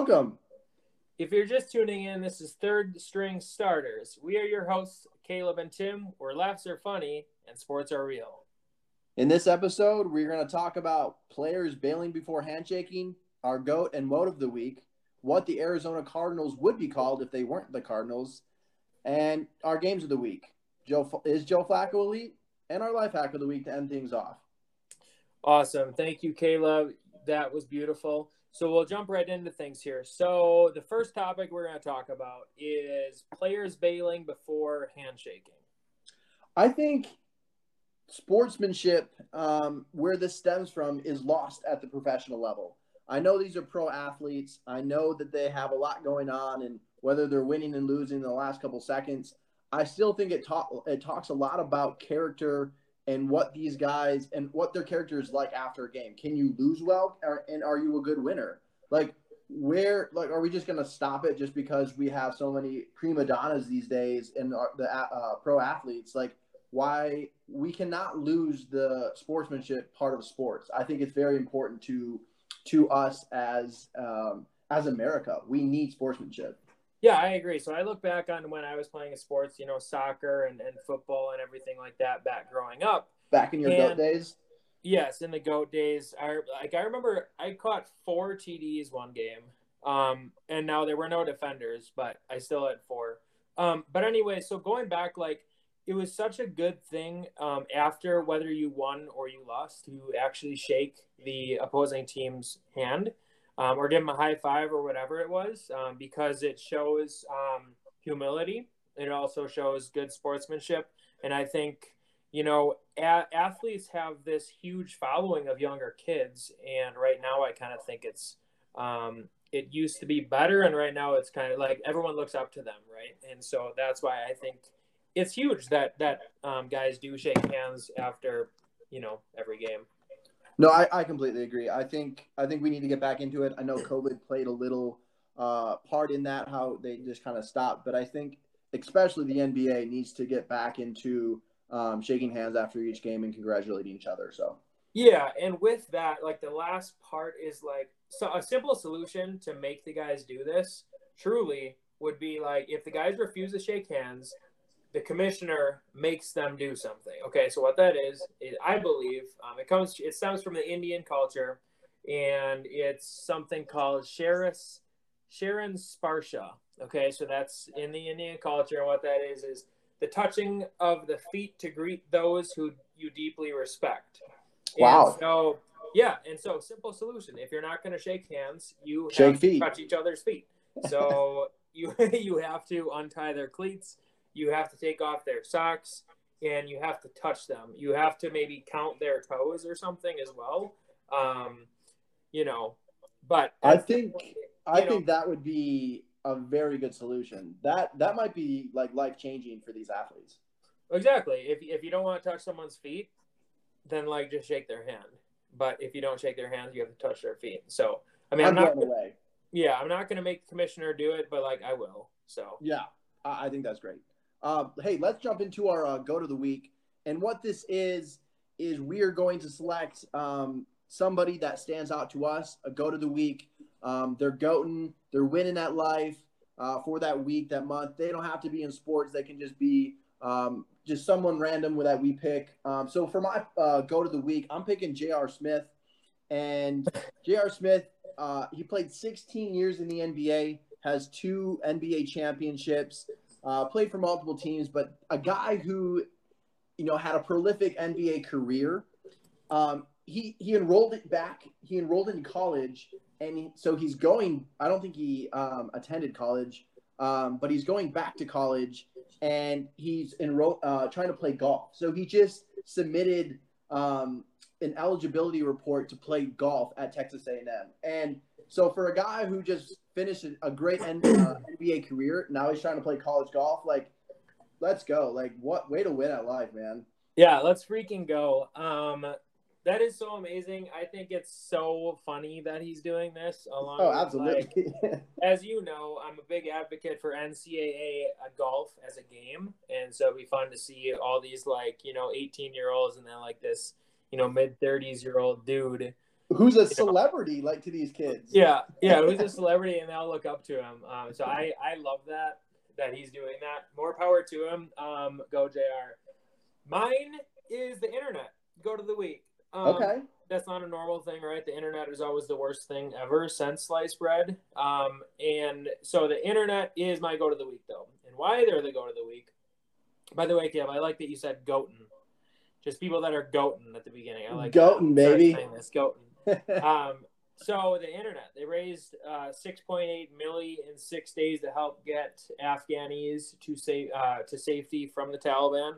Welcome. If you're just tuning in, this is Third String Starters. We are your hosts, Caleb and Tim, where laughs are funny and sports are real. In this episode, we're going to talk about players bailing before handshaking, our GOAT and motive of the week, what the Arizona Cardinals would be called if they weren't the Cardinals, and our games of the week. Joe is Joe Flacco elite, and our life hack of the week to end things off. Awesome. Thank you, Caleb. That was beautiful. So we'll jump right into things here. So the first topic we're going to talk about is players bailing before handshaking. I think sportsmanship, um, where this stems from, is lost at the professional level. I know these are pro athletes. I know that they have a lot going on, and whether they're winning and losing in the last couple seconds, I still think it talk it talks a lot about character and what these guys and what their character is like after a game. Can you lose well, or, and are you a good winner? Like where, like, are we just gonna stop it just because we have so many prima donnas these days and the uh, pro athletes? Like, why we cannot lose the sportsmanship part of sports? I think it's very important to to us as um, as America. We need sportsmanship. Yeah, I agree. So I look back on when I was playing sports, you know, soccer and, and football and everything like that back growing up. Back in your and, goat days? Yes, in the goat days. I like I remember I caught four TDs one game. Um, and now there were no defenders, but I still had four. Um, but anyway, so going back, like it was such a good thing um, after whether you won or you lost to actually shake the opposing team's hand um, or give them a high five or whatever it was um, because it shows um, humility. It also shows good sportsmanship. And I think, you know, a- athletes have this huge following of younger kids. And right now, I kind of think it's, um, it used to be better. And right now, it's kind of like everyone looks up to them, right? And so that's why I think it's huge that, that um, guys do shake hands after, you know, every game. No, I, I completely agree. I think I think we need to get back into it. I know COVID played a little uh, part in that, how they just kind of stopped. But I think especially the NBA needs to get back into um, shaking hands after each game and congratulating each other. So yeah, and with that, like the last part is like so a simple solution to make the guys do this truly would be like if the guys refuse to shake hands, the commissioner makes them do something. Okay, so what that is, is I believe um, it comes, it stems from the Indian culture, and it's something called Sharis, Sharon Sparsha. Okay, so that's in the Indian culture, and what that is is the touching of the feet to greet those who you deeply respect. Wow. And so yeah, and so simple solution: if you're not going to shake hands, you shake have feet. to touch each other's feet. So you you have to untie their cleats you have to take off their socks and you have to touch them. You have to maybe count their toes or something as well. Um, you know, but I think I know, think that would be a very good solution. That that might be like life changing for these athletes. Exactly. If if you don't want to touch someone's feet, then like just shake their hand. But if you don't shake their hands, you have to touch their feet. So I mean, I'm, I'm not. Away. Yeah, I'm not going to make the commissioner do it, but like I will. So yeah, I think that's great. Uh, hey, let's jump into our uh, GOAT of the week. And what this is, is we are going to select um, somebody that stands out to us, a GOAT of the week. Um, they're goating, they're winning at life uh, for that week, that month. They don't have to be in sports, they can just be um, just someone random that we pick. Um, so for my uh, GOAT of the week, I'm picking J.R. Smith. And J.R. Smith, uh, he played 16 years in the NBA, has two NBA championships uh, played for multiple teams, but a guy who, you know, had a prolific NBA career. Um, he he enrolled it back. He enrolled in college, and he, so he's going. I don't think he um, attended college, um, but he's going back to college, and he's enrolled uh, trying to play golf. So he just submitted um, an eligibility report to play golf at Texas A&M, and so for a guy who just finished a great NBA uh, career, now he's trying to play college golf. Like, let's go! Like, what way to win at life, man? Yeah, let's freaking go. Um, that is so amazing. I think it's so funny that he's doing this. Along oh, absolutely. Like, as you know, I'm a big advocate for NCAA uh, golf as a game, and so it'd be fun to see all these like you know 18 year olds and then like this you know mid 30s year old dude who's a celebrity like to these kids. Yeah, yeah, who's a celebrity and they'll look up to him. Um, so I I love that that he's doing that. More power to him. Um, go J.R. Mine is the internet. GOAT of the week. Um, Okay. That's not a normal thing, right? The internet is always the worst thing ever since sliced bread. Um, and so the internet is my GOAT of the week, though. And why they're the GOAT of the week. By the way, Tim, I like that you said goatin. Just people that are goatin at the beginning. I like Goatin, baby. goatin. um, so the internet, they raised uh, 6.8 milli in six days to help get Afghanis to save uh, to safety from the Taliban.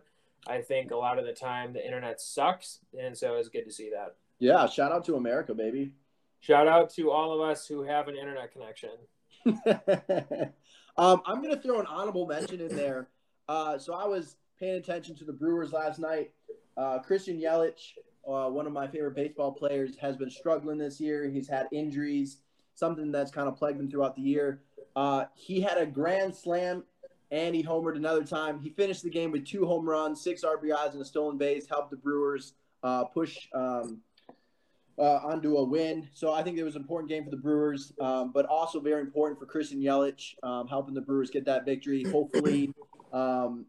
I think a lot of the time the internet sucks, and so it's good to see that. yeah, shout out to America, baby. Shout out to all of us who have an internet connection. um, I'm going to throw an honorable mention in there. Uh, so I was paying attention to the Brewers last night. Uh, Christian Yelich, uh, one of my favorite baseball players, has been struggling this year. He's had injuries, something that's kind of plagued him throughout the year. Uh, he had a grand slam and he homered another time. He finished the game with two home runs, six RBIs, and a stolen base, helped the Brewers uh, push um, uh, onto a win. So I think it was an important game for the Brewers, um, but also very important for Christian Yelich, um, helping the Brewers get that victory. Hopefully, um,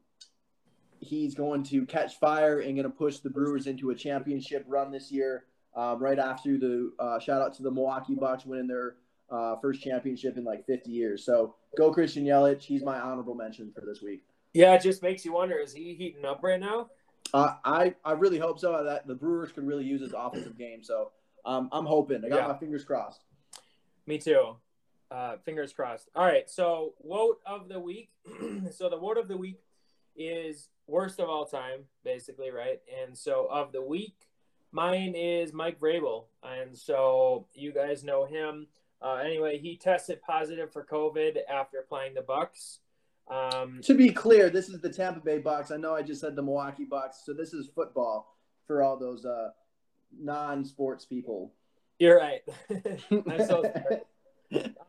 he's going to catch fire and going to push the Brewers into a championship run this year. Um, right after the uh, shout out to the Milwaukee Bucks winning their uh, first championship in like 50 years. So go Christian Yelich. He's my honorable mention for this week. Yeah, it just makes you wonder: is he heating up right now? Uh, I I really hope so. That the Brewers could really use his offensive game. So um, I'm hoping. I got Yeah. my fingers crossed. Me too. Uh, fingers crossed. All right. So, WOAT of the week. so, the WOAT of the week is worst of all time, basically, right? And so, of the week, mine is Mike Vrabel. And so, you guys know him. Uh, anyway, he tested positive for COVID after playing the Bucks. Um, To be clear, this is the Tampa Bay Bucks. I know I just said the Milwaukee Bucks, so this is football for all those uh, non-sports people. you're right. I'm so sorry.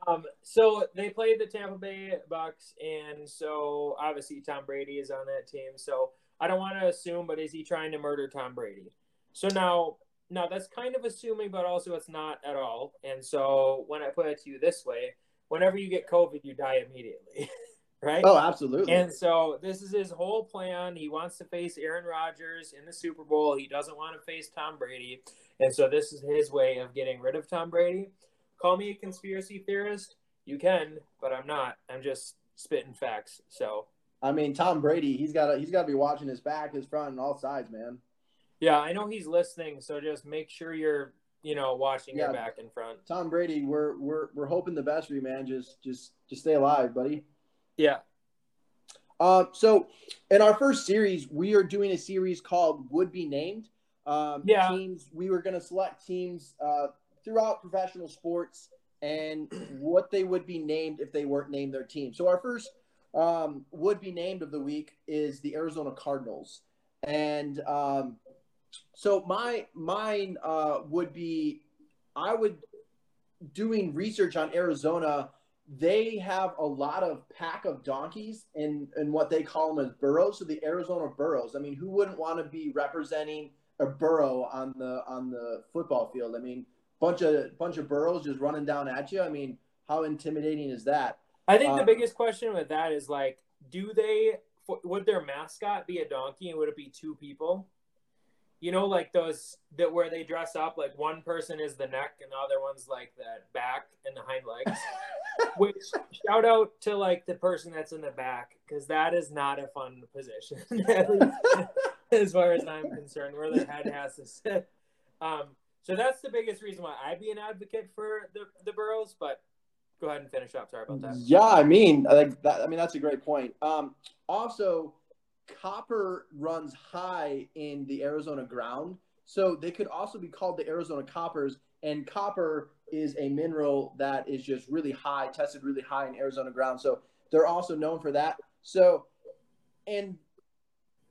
Um, so they played the Tampa Bay Bucks, and so obviously Tom Brady is on that team. So I don't want to assume, but is he trying to murder Tom Brady? So now, now that's kind of assuming, but also it's not at all. And so when I put it to you this way, whenever you get COVID, you die immediately, right? Oh, absolutely. And so this is his whole plan. He wants to face Aaron Rodgers in the Super Bowl. He doesn't want to face Tom Brady. And so this is his way of getting rid of Tom Brady. Call me a conspiracy theorist. You can, but I'm not. I'm just spitting facts. So I mean, Tom Brady, he's got he's got to be watching his back, his front, and all sides, man. yeah, I know he's listening. So just make sure you're, you know, watching your back and front. Tom Brady, we're we're we're hoping the best for you, man. Just just just stay alive, buddy. Yeah. Uh, so in our first series, we are doing a series called "Would Be Named." Um, Yeah. Teams. We were going to select teams uh, throughout professional sports and what they would be named if they weren't named their team. So our first um, would be named of the week is the Arizona Cardinals, and um, so my mine uh, would be I would doing research on Arizona they have a lot of pack of donkeys and and what they call them as burros. So the Arizona burros. I mean, who wouldn't want to be representing a burro on the on the football field? I mean, bunch of bunch of burros just running down at you. I mean, how intimidating is that? I think the Uh, biggest question with that is like, do they would their mascot be a donkey and would it be two people? You know, like those that where they dress up, like one person is the neck and the other one's like the back and the hind legs. Which shout out to like the person that's in the back because that is not a fun position, at least as far as I'm concerned, where the head has to sit. Um, so that's the biggest reason why I'd be an advocate for the the Burros. But go ahead and finish up. Sorry about that. Yeah, I mean, like that. I mean, that's a great point. Um, also, copper runs high in the Arizona ground, so they could also be called the Arizona Coppers. And copper is a mineral that is just really high, tested really high in Arizona ground. So they're also known for that. So, and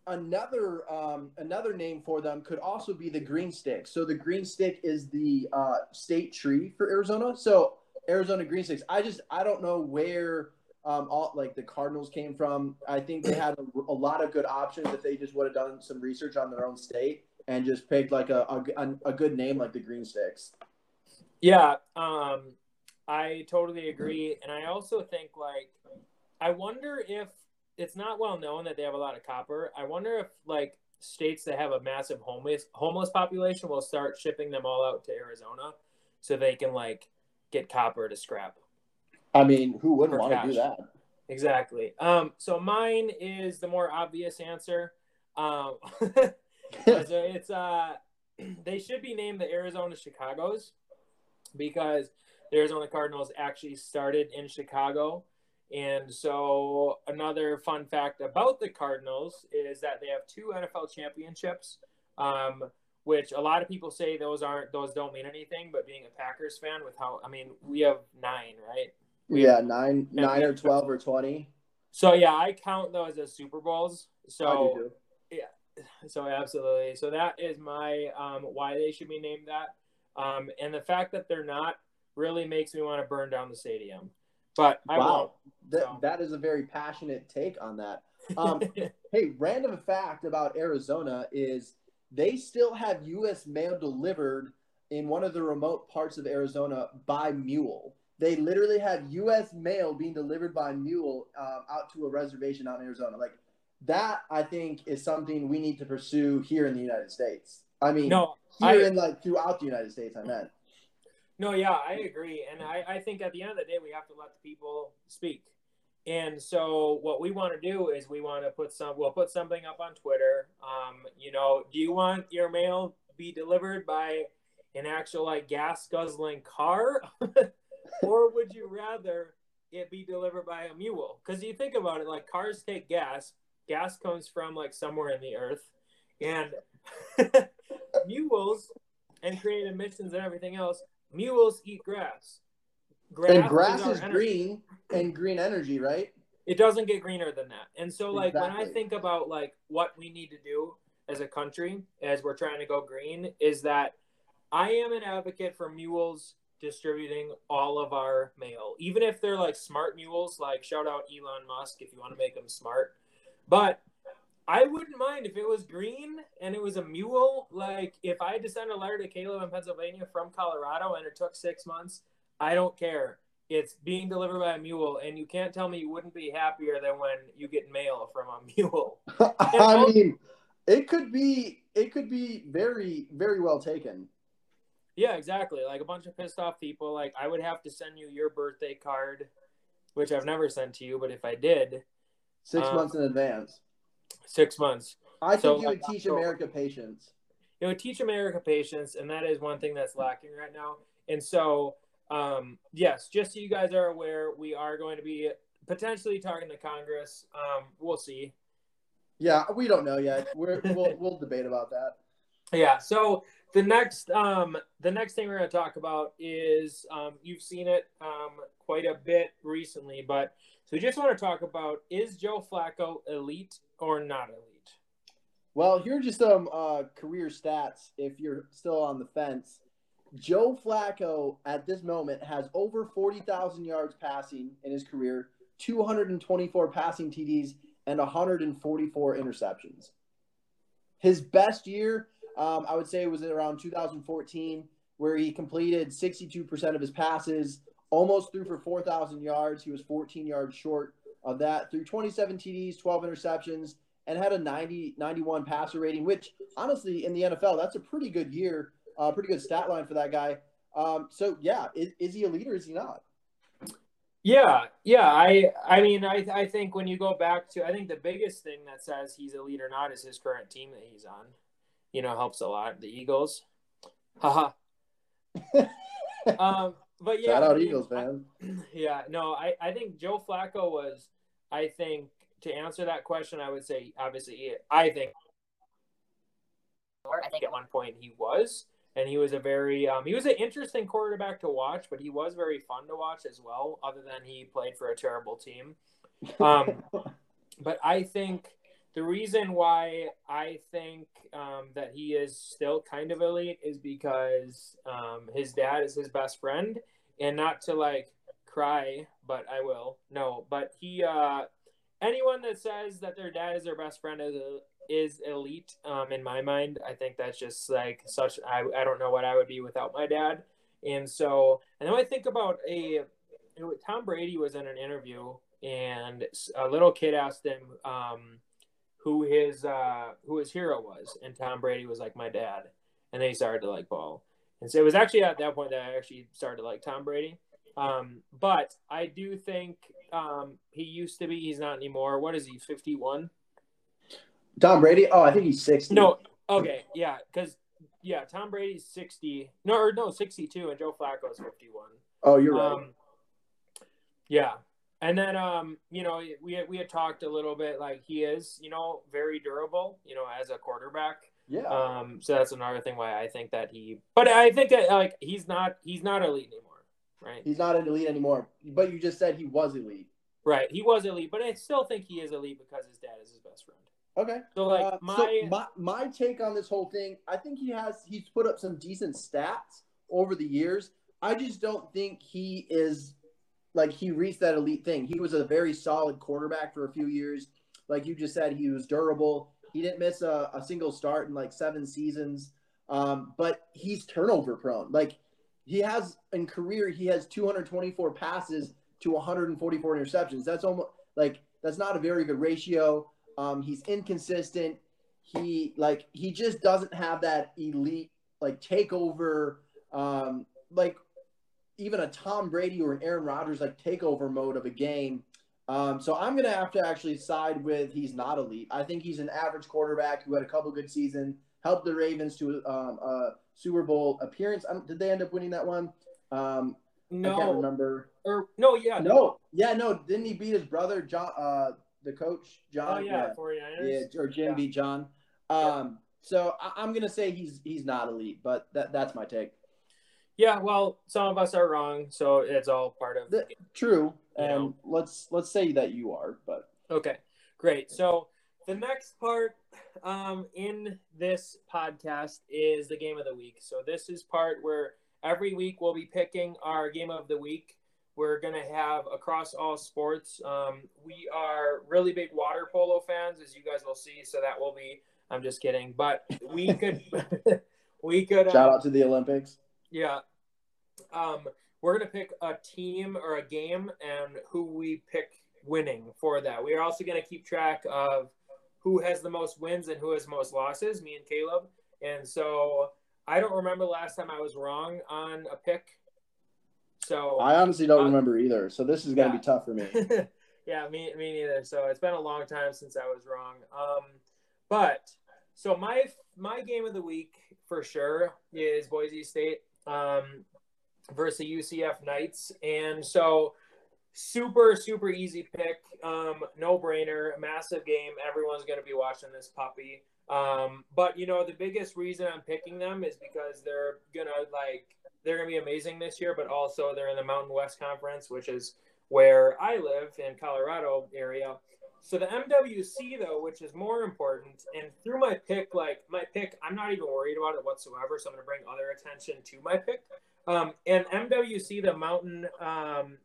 another um, another name for them could also be the green stick. So the green stick is the uh, state tree for Arizona. So Arizona green sticks. I just I don't know where um, all like the Cardinals came from. I think they had a, a lot of good options if they just would have done some research on their own state and just picked like a a, a good name like the green sticks. Yeah, um, I totally agree, and I also think like I wonder if it's not well known that they have a lot of copper. I wonder if like states that have a massive homeless homeless population will start shipping them all out to Arizona so they can like get copper to scrap. I mean, who wouldn't want to do that? Exactly. Um, so mine is the more obvious answer. Um, so it's uh, they should be named the Arizona Chicago's because the Arizona Cardinals actually started in Chicago. And so another fun fact about the Cardinals is that they have two NFL championships, um, which a lot of people say those aren't those don't mean anything. But being a Packers fan, with how I mean, we have nine, right? yeah, nine, nine or twelve or twenty. So yeah, I count those as Super Bowls. I So do too. So absolutely. So that is my um, why they should be named that. Um, and the fact that they're not really makes me want to burn down the stadium. But I Wow, that, so. that is a very passionate take on that. Um, hey, random fact about Arizona is they still have U.S. mail delivered in one of the remote parts of Arizona by mule. They literally have U.S. mail being delivered by mule um, out to a reservation out in Arizona. Like that, I think is something we need to pursue here in the United States. I mean, no, here I- in like throughout the United States. I meant. No, yeah, I agree. And I, I think at the end of the day, we have to let the people speak. And so what we want to do is we want to put some, we'll put something up on Twitter. Um, you know, do you want your mail to be delivered by an actual like gas guzzling car? or would you rather it be delivered by a mule? Because you think about it, like cars take gas. Gas comes from like somewhere in the earth, and mules and create emissions and everything else. Mules eat grass. and grass our is green and green energy, right? It doesn't get greener than that. And so, like when I think about like what we need to do as a country as we're trying to go green, is that I am an advocate for mules distributing all of our mail, even if they're like smart mules. Like shout out Elon Musk if you want to make them smart, but I wouldn't mind if it was green and it was a mule. Like if I had to send a letter to Caleb in Pennsylvania from Colorado and it took six months, I don't care. It's being delivered by a mule, and you can't tell me you wouldn't be happier than when you get mail from a mule. I mean, it could be it could be very very well taken. Yeah, exactly. Like a bunch of pissed off people. Like I would have to send you your birthday card, which I've never sent to you, but if I did, Six Um, months in advance. Six months. I think so, you would like, teach. America patience. it would teach America patience, and that is one thing that's lacking right now. And so, um, yes, just so you guys are aware, we are going to be potentially talking to Congress. Um, we'll see. Yeah, we don't know yet. We're, we'll we'll debate about that. Yeah. So the next, um, the next thing we're going to talk about is um, you've seen it um, quite a bit recently, but so just want to talk about is Joe Flacco elite or not elite? Well, here are just some uh, career stats. If you're still on the fence, Joe Flacco at this moment has over forty thousand yards passing in his career, two hundred and twenty-four passing TDs, and one hundred and forty-four interceptions. His best year, um, I would say, was around 2014, where he completed 62% of his passes, almost threw for 4,000 yards. He was 14 yards short of that. Threw 27 TDs, 12 interceptions, and had a 90, 91 passer rating, which honestly, in the NFL, that's a pretty good year, uh, pretty good stat line for that guy. Um, so, yeah, is, is he a leader? Is he not? Yeah, yeah. I I mean, I I think when you go back to, I think the biggest thing that says he's elite or not is his current team that he's on. You know, helps a lot. The Eagles. Haha. um, but yeah, Shout out Eagles, man. Yeah, no, I, I think Joe Flacco was, I think, to answer that question, I would say, obviously, I think, I think at one point he was, and he was a very, um, he was an interesting quarterback to watch, but he was very fun to watch as well, other than he played for a terrible team. Um, but I think the reason why I think um, that he is still kind of elite is because um, his dad is his best friend, and not to like cry, but I will. No, but he, uh, anyone that says that their dad is their best friend is is elite. Um, in my mind, I think that's just like such. I I don't know what I would be without my dad, And so, and then I think about a Tom Brady was in an interview, and a little kid asked him um, who his uh, who his hero was, and Tom Brady was like my dad, and then he started to like bawl. And so it was actually at that point that I actually started to like Tom Brady. Um, but I do think um, he used to be. He's not anymore. What is he? Fifty one. Tom Brady? Oh, I think he's sixty. No. Okay. Yeah. Because yeah, Tom Brady's sixty. No, or no, sixty two, and Joe Flacco's fifty one. Oh, you're right. Um, yeah. And then, um, you know, we had, we had talked a little bit like he is, you know, very durable, you know, as a quarterback. Yeah. Um, so that's another thing why I think that he, but I think that like he's not he's not elite anymore, right? He's not an elite anymore. But you just said he was elite. Right, he was elite, but I still think he is elite because his dad is his best friend. Okay. So like uh, my, so my my take on this whole thing, I think he has he's put up some decent stats over the years. I just don't think he is like he reached that elite thing. He was a very solid quarterback for a few years. Like you just said, he was durable. He didn't miss a, a single start in like seven seasons. Um, but he's turnover prone. Like he has in career, he has 224 passes to 144 interceptions. That's almost like that's not a very good ratio. Um, he's inconsistent. He like he just doesn't have that elite like takeover. Um, like even a Tom Brady or an Aaron Rodgers like takeover mode of a game. Um, so I'm gonna have to actually side with he's not elite. I think he's an average quarterback who had a couple good seasons, helped the Ravens to um, a Super Bowl appearance. did they end up winning that one? Um, no, I can't remember. Or no, yeah, no, yeah, no. Didn't he beat his brother John? Uh, the coach John. Oh yeah, yeah. 49ers. Yeah, or Jim yeah. beat John. Um, yeah. so I, am gonna say he's he's not elite, but that that's my take. Yeah, well, some of us are wrong, so it's all part of the, true. And know. let's let's say that you are, but okay, great. So the next part um, in this podcast is the game of the week. So this is part where every week we'll be picking our game of the week. We're gonna have across all sports. Um, we are really big water polo fans, as you guys will see. So that will be. I'm just kidding, but we could. we could. Shout um, out to the Olympics. Yeah. Um, we're gonna pick a team or a game and who we pick winning for that. We are also gonna keep track of who has the most wins and who has most losses. Me and Caleb. And so I don't remember last time I was wrong on a pick. So I honestly don't uh, remember either. So this is gonna yeah. be tough for me. yeah, me me neither. So it's been a long time since I was wrong. Um, but so my my game of the week for sure is Boise State. Um, versus UCF Knights. And so super, super easy pick. Um, no brainer, massive game. Everyone's going to be watching this puppy. Um, but you know, the biggest reason I'm picking them is because they're to like, they're to be amazing this year, but also they're in the Mountain West Conference, which is where I live in Colorado area. So the MWC though, which is more important, and through my pick, like my pick, I'm not even worried about it whatsoever. So I'm going to bring other attention to my pick. Um, and MWC, the Mountain, um,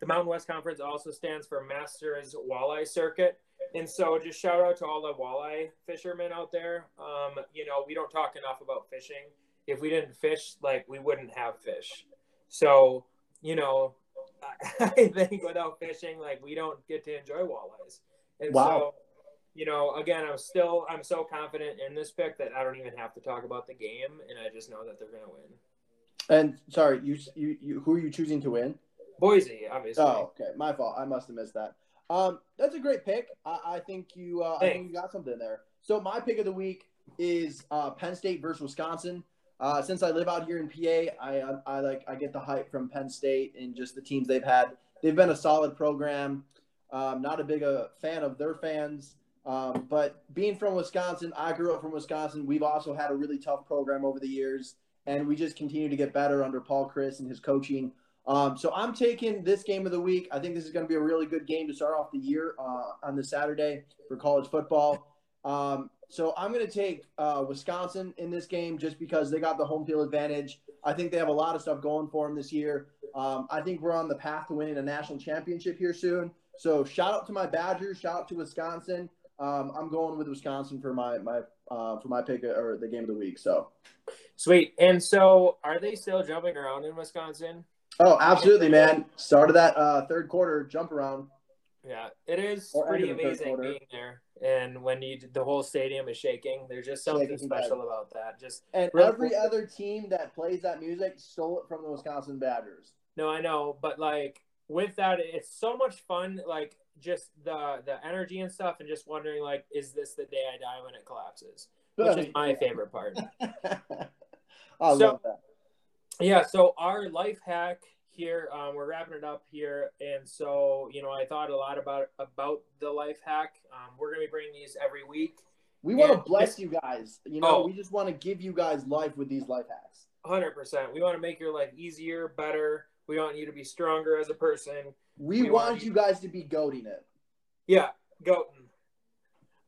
the Mountain West Conference, also stands for Masters Walleye Circuit. And so, just shout out to all the walleye fishermen out there. Um, you know, we don't talk enough about fishing. If we didn't fish, like we wouldn't have fish. So, you know, I think without fishing, like we don't get to enjoy walleyes. And wow. so, you know, again, I'm still I'm so confident in this pick that I don't even have to talk about the game, and I just know that they're going to win. And sorry, you, you you who are you choosing to win? Boise, obviously. Oh, okay, my fault. I must have missed that. Um, that's a great pick. I, I think you uh, I think you got something there. So my pick of the week is uh, Penn State versus Wisconsin. Uh, since I live out here in PA, I, I, I like I get the hype from Penn State and just the teams they've had. They've been a solid program. Um, not a big a uh, fan of their fans, um, but being from Wisconsin, I grew up from Wisconsin. We've also had a really tough program over the years and we just continue to get better under Paul Chryst and his coaching. Um, so I'm taking this game of the week. I think this is going to be a really good game to start off the year uh, on the Saturday for college football. Um, so I'm going to take uh, Wisconsin in this game just because they got the home field advantage. I think they have a lot of stuff going for them this year. Um, I think we're on the path to winning a national championship here soon. So shout out to my Badgers. Shout out to Wisconsin. Um, I'm going with Wisconsin for my my uh, for my pick or the game of the week. So sweet. And so, are they still jumping around in Wisconsin? Oh, absolutely, man! Started that uh, third quarter jump around. Yeah, it is or pretty amazing being there. And when you the whole stadium is shaking, there's just something shaking special bad. about that. Just and every cool. other team that plays that music stole it from the Wisconsin Badgers. No, I know, but like with that, it's so much fun. Like just the the energy and stuff, and just wondering like, is this the day I die when it collapses? Which is my favorite part. I so, love that. Yeah, so our life hack here, um, we're wrapping it up here, and so you know, I thought a lot about about the life hack. Um, we're gonna be bringing these every week. We want to bless you guys. You know, oh, we just want to give you guys life with these life hacks. Hundred percent. We want to make your life easier, better. We want you to be stronger as a person. We, we want, want, you guys to be goading it. Yeah, goating.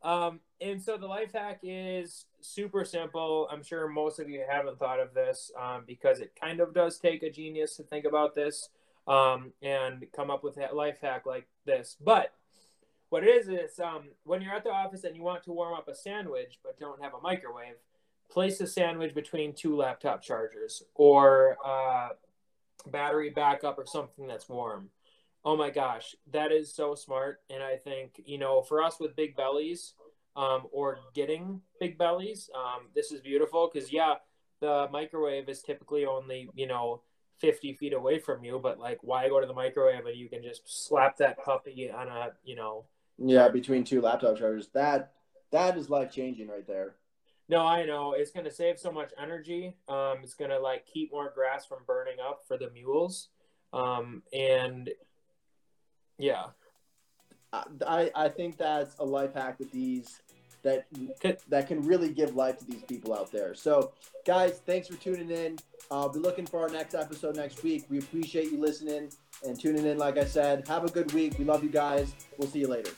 Um, and so the life hack is super simple. I'm sure most of you haven't thought of this um, because it kind of does take a genius to think about this um, and come up with a life hack like this. But what it is is um, when you're at the office and you want to warm up a sandwich but don't have a microwave, place the sandwich between two laptop chargers or uh, battery backup or something that's warm. Oh my gosh, that is so smart. And I think, you know, for us with big bellies, um, or getting big bellies. Um, this is beautiful because yeah, the microwave is typically only you know 50 feet away from you, but like why go to the microwave and you can just slap that puppy on a you know yeah between two laptop chargers that that is life changing right there. No, I know it's going to save so much energy. Um, it's going to like keep more grass from burning up for the mules, um, and yeah. I, I think that's a life hack with these that that can really give life to these people out there. So, guys, thanks for tuning in. I'll be looking for our next episode next week. We appreciate you listening and tuning in. Like I said, have a good week. We love you guys. We'll see you later.